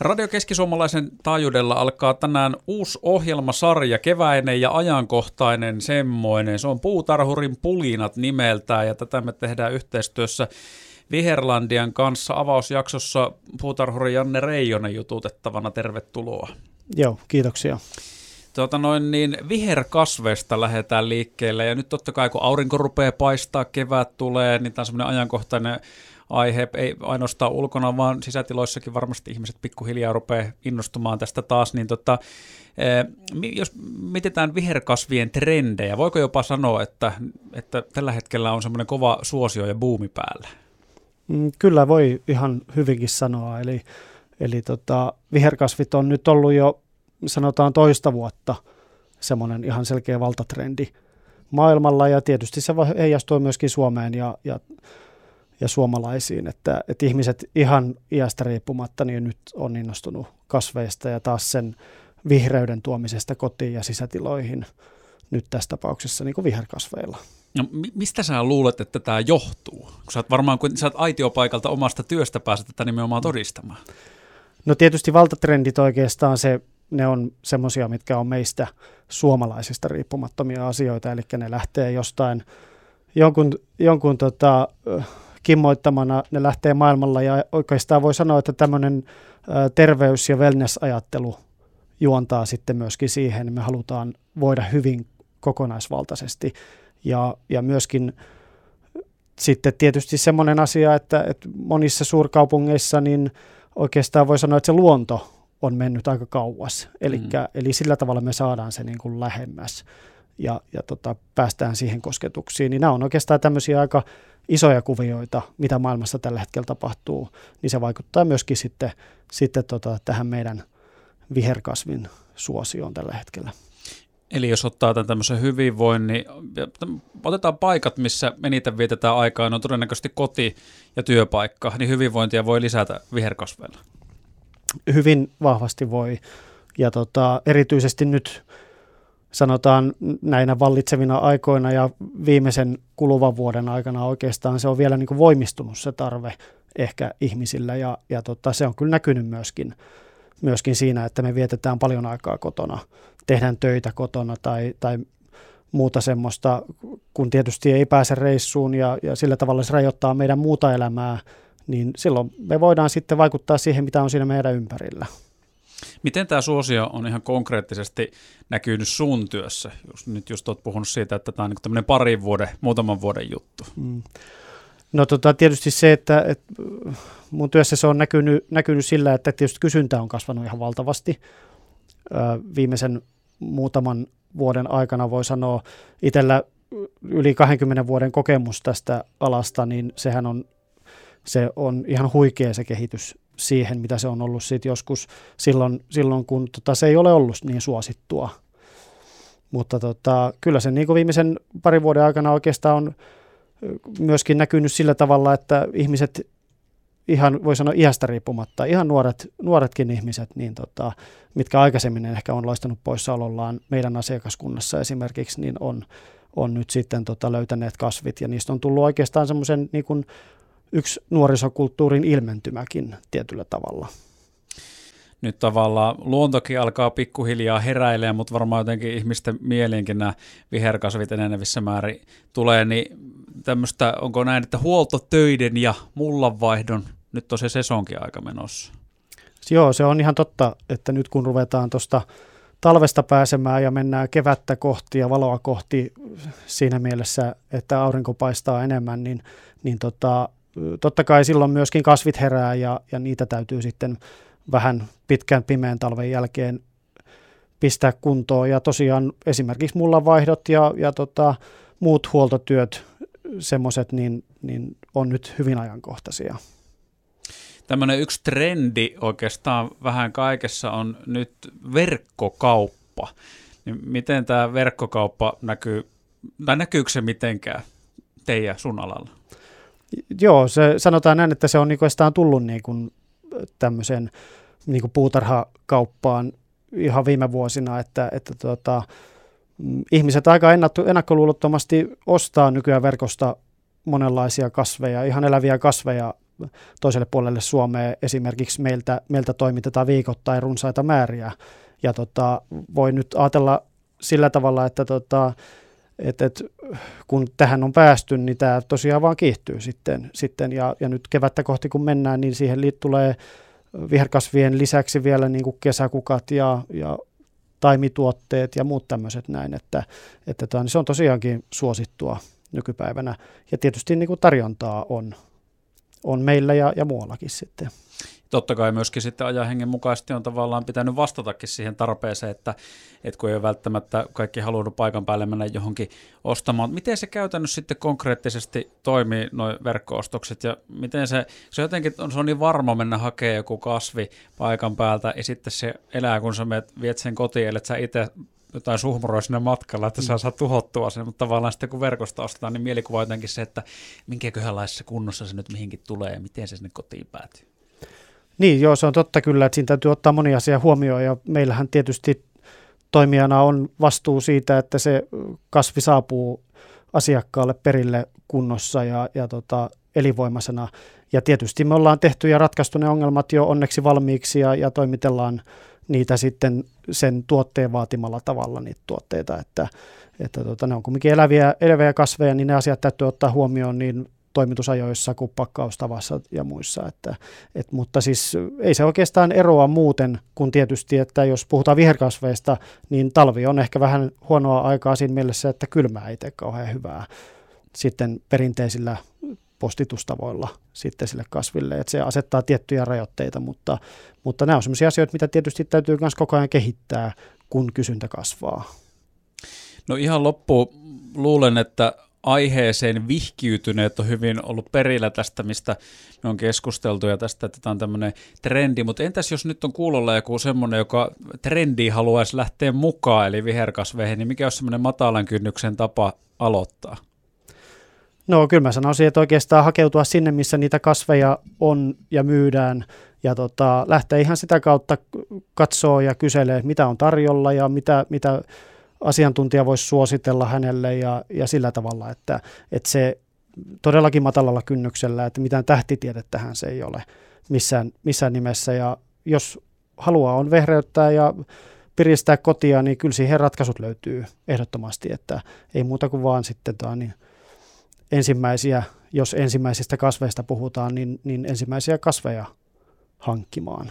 Radio Keskisuomalaisen taajuudella alkaa tänään uusi ohjelmasarja, keväinen ja ajankohtainen semmoinen. Se on Puutarhurin pulinat nimeltään ja tätä me tehdään yhteistyössä Viherlandian kanssa avausjaksossa puutarhuri Janne Reijonen jututettavana. Tervetuloa. Joo, kiitoksia. Tuota noin, niin viherkasveista lähdetään liikkeelle ja nyt totta kai kun aurinko rupeaa paistaa, kevät tulee, niin tämä on semmoinen ajankohtainen aihe, ei ainoastaan ulkona, vaan sisätiloissakin varmasti ihmiset pikkuhiljaa rupeaa innostumaan tästä taas, niin tota, eh, jos mietitään viherkasvien trendejä, voiko jopa sanoa, että, että tällä hetkellä on semmoinen kova suosio ja buumi päällä? Mm, kyllä voi ihan hyvinkin sanoa, eli, eli tota, viherkasvit on nyt ollut jo sanotaan toista vuotta semmoinen ihan selkeä valtatrendi maailmalla. Ja tietysti se heijastuu myöskin Suomeen ja, ja, ja suomalaisiin, että, että ihmiset ihan iästä riippumatta niin nyt on innostunut kasveista ja taas sen vihreyden tuomisesta kotiin ja sisätiloihin nyt tässä tapauksessa niin kuin viherkasveilla. No, mistä sä luulet, että tämä johtuu? Kun sä oot varmaan, kun sä oot aitiopaikalta omasta työstä pääset tätä nimenomaan todistamaan. No tietysti valtatrendit oikeastaan se, ne on semmoisia, mitkä on meistä suomalaisista riippumattomia asioita, eli ne lähtee jostain jonkun, jonkun tota, kimmoittamana, ne lähtee maailmalla ja oikeastaan voi sanoa, että tämmöinen terveys- ja wellness-ajattelu juontaa sitten myöskin siihen, me halutaan voida hyvin kokonaisvaltaisesti ja, ja myöskin sitten tietysti semmoinen asia, että, että monissa suurkaupungeissa niin oikeastaan voi sanoa, että se luonto on mennyt aika kauas. Elikkä, mm. Eli sillä tavalla me saadaan se niin kuin lähemmäs ja, ja tota, päästään siihen kosketuksiin. Niin nämä on oikeastaan tämmöisiä aika isoja kuvioita, mitä maailmassa tällä hetkellä tapahtuu, niin se vaikuttaa myöskin sitten, sitten tota, tähän meidän viherkasvin suosioon tällä hetkellä. Eli jos ottaa tämän tämmöisen hyvinvoinnin, otetaan paikat, missä eniten vietetään aikaa, on todennäköisesti koti ja työpaikka, niin hyvinvointia voi lisätä viherkasveilla. Hyvin vahvasti voi. Ja tota, erityisesti nyt sanotaan näinä vallitsevina aikoina ja viimeisen kuluvan vuoden aikana oikeastaan se on vielä niin kuin voimistunut se tarve ehkä ihmisillä ja, ja tota, se on kyllä näkynyt myöskin, myöskin siinä, että me vietetään paljon aikaa kotona, tehdään töitä kotona tai, tai muuta semmoista, kun tietysti ei pääse reissuun ja, ja sillä tavalla se rajoittaa meidän muuta elämää, niin silloin me voidaan sitten vaikuttaa siihen, mitä on siinä meidän ympärillä. Miten tämä suosio on ihan konkreettisesti näkynyt sun työssä? Just, nyt just olet puhunut siitä, että tämä on niin tämmöinen parin vuoden, muutaman vuoden juttu. Mm. No tota, tietysti se, että, että mun työssä se on näkynyt, näkynyt sillä, että tietysti kysyntä on kasvanut ihan valtavasti. Ö, viimeisen muutaman vuoden aikana voi sanoa itsellä yli 20 vuoden kokemus tästä alasta, niin sehän on, se on ihan huikea se kehitys siihen, mitä se on ollut sit joskus silloin, silloin kun tota, se ei ole ollut niin suosittua. Mutta tota, kyllä se niin kuin viimeisen parin vuoden aikana oikeastaan on myöskin näkynyt sillä tavalla, että ihmiset ihan voi sanoa iästä riippumatta, ihan nuoret, nuoretkin ihmiset, niin tota, mitkä aikaisemmin ehkä on loistanut poissaolollaan meidän asiakaskunnassa esimerkiksi, niin on, on nyt sitten tota, löytäneet kasvit ja niistä on tullut oikeastaan semmoisen niin yksi nuorisokulttuurin ilmentymäkin tietyllä tavalla. Nyt tavallaan luontokin alkaa pikkuhiljaa heräilemään, mutta varmaan jotenkin ihmisten mieliinkin nämä viherkasvit enenevissä määrin tulee, niin tämmöistä, onko näin, että huoltotöiden ja mullanvaihdon, nyt on se sesonkin aika menossa? Joo, se on ihan totta, että nyt kun ruvetaan tuosta talvesta pääsemään ja mennään kevättä kohti ja valoa kohti siinä mielessä, että aurinko paistaa enemmän, niin, niin tota, totta kai silloin myöskin kasvit herää ja, ja niitä täytyy sitten vähän pitkän pimeän talven jälkeen pistää kuntoon. Ja tosiaan esimerkiksi mulla vaihdot ja, ja tota, muut huoltotyöt, semmoiset, niin, niin on nyt hyvin ajankohtaisia. Tämmöinen yksi trendi oikeastaan vähän kaikessa on nyt verkkokauppa. Niin miten tämä verkkokauppa näkyy, tai näkyykö se mitenkään teidän sun alalla? Joo, se, sanotaan näin, että se on niin tullut niin kuin tämmöiseen niin kuin puutarhakauppaan ihan viime vuosina, että, että tota, mm, ihmiset aika ennakkoluulottomasti ostaa nykyään verkosta monenlaisia kasveja, ihan eläviä kasveja toiselle puolelle Suomea esimerkiksi meiltä, meiltä toimitetaan viikoittain runsaita määriä. Ja tota, voi nyt ajatella sillä tavalla, että tota, et, et, kun tähän on päästy, niin tämä tosiaan vaan kiihtyy sitten. sitten ja, ja nyt kevättä kohti kun mennään, niin siihen tulee viherkasvien lisäksi vielä niin kuin kesäkukat ja, ja taimituotteet ja muut tämmöiset näin, että, että tämä, niin se on tosiaankin suosittua nykypäivänä. Ja tietysti niin kuin tarjontaa on, on meillä ja, ja muuallakin sitten totta kai myöskin sitten ajahengen mukaisesti on tavallaan pitänyt vastatakin siihen tarpeeseen, että, että kun ei ole välttämättä kaikki halunnut paikan päälle mennä johonkin ostamaan. Miten se käytännössä sitten konkreettisesti toimii, noin verkkoostokset, ja miten se, se jotenkin on, se on niin varma mennä hakemaan joku kasvi paikan päältä, ja sitten se elää, kun sä viet sen kotiin, eli sä itse jotain suhmuroi sinne matkalla, että sä saa tuhottua sen, mutta tavallaan sitten kun verkosta ostetaan, niin mielikuva jotenkin se, että minkäköhänlaisessa kunnossa se nyt mihinkin tulee ja miten se sinne kotiin päätyy. Niin, joo, se on totta kyllä, että siinä täytyy ottaa moni asia huomioon ja meillähän tietysti toimijana on vastuu siitä, että se kasvi saapuu asiakkaalle perille kunnossa ja, ja tota, elinvoimaisena. Ja tietysti me ollaan tehty ja ratkaistu ne ongelmat jo onneksi valmiiksi ja, ja toimitellaan niitä sitten sen tuotteen vaatimalla tavalla niitä tuotteita, että, että tota, ne on kuitenkin eläviä, eläviä kasveja, niin ne asiat täytyy ottaa huomioon niin toimitusajoissa kuin pakkaustavassa ja muissa. Että, et, mutta siis ei se oikeastaan eroa muuten kuin tietysti, että jos puhutaan viherkasveista, niin talvi on ehkä vähän huonoa aikaa siinä mielessä, että kylmää ei tee kauhean hyvää sitten perinteisillä postitustavoilla sitten sille kasville, että se asettaa tiettyjä rajoitteita, mutta, mutta nämä on sellaisia asioita, mitä tietysti täytyy myös koko ajan kehittää, kun kysyntä kasvaa. No ihan loppu luulen, että aiheeseen vihkiytyneet on hyvin ollut perillä tästä, mistä me on keskusteltu ja tästä, että tämä on tämmöinen trendi, mutta entäs jos nyt on kuulolla joku semmoinen, joka trendi haluaisi lähteä mukaan, eli viherkasveihin, niin mikä olisi semmoinen matalan kynnyksen tapa aloittaa? No kyllä mä sanoisin, että oikeastaan hakeutua sinne, missä niitä kasveja on ja myydään ja tota, lähteä ihan sitä kautta katsoa ja kyselee, mitä on tarjolla ja mitä, mitä asiantuntija voisi suositella hänelle ja, ja sillä tavalla, että, että se todellakin matalalla kynnyksellä, että mitään tähtitiedettähän se ei ole missään, missään nimessä. Ja jos haluaa on vehreyttää ja piristää kotia, niin kyllä siihen ratkaisut löytyy ehdottomasti, että ei muuta kuin vaan sitten toa, niin ensimmäisiä, jos ensimmäisistä kasveista puhutaan, niin, niin ensimmäisiä kasveja hankkimaan.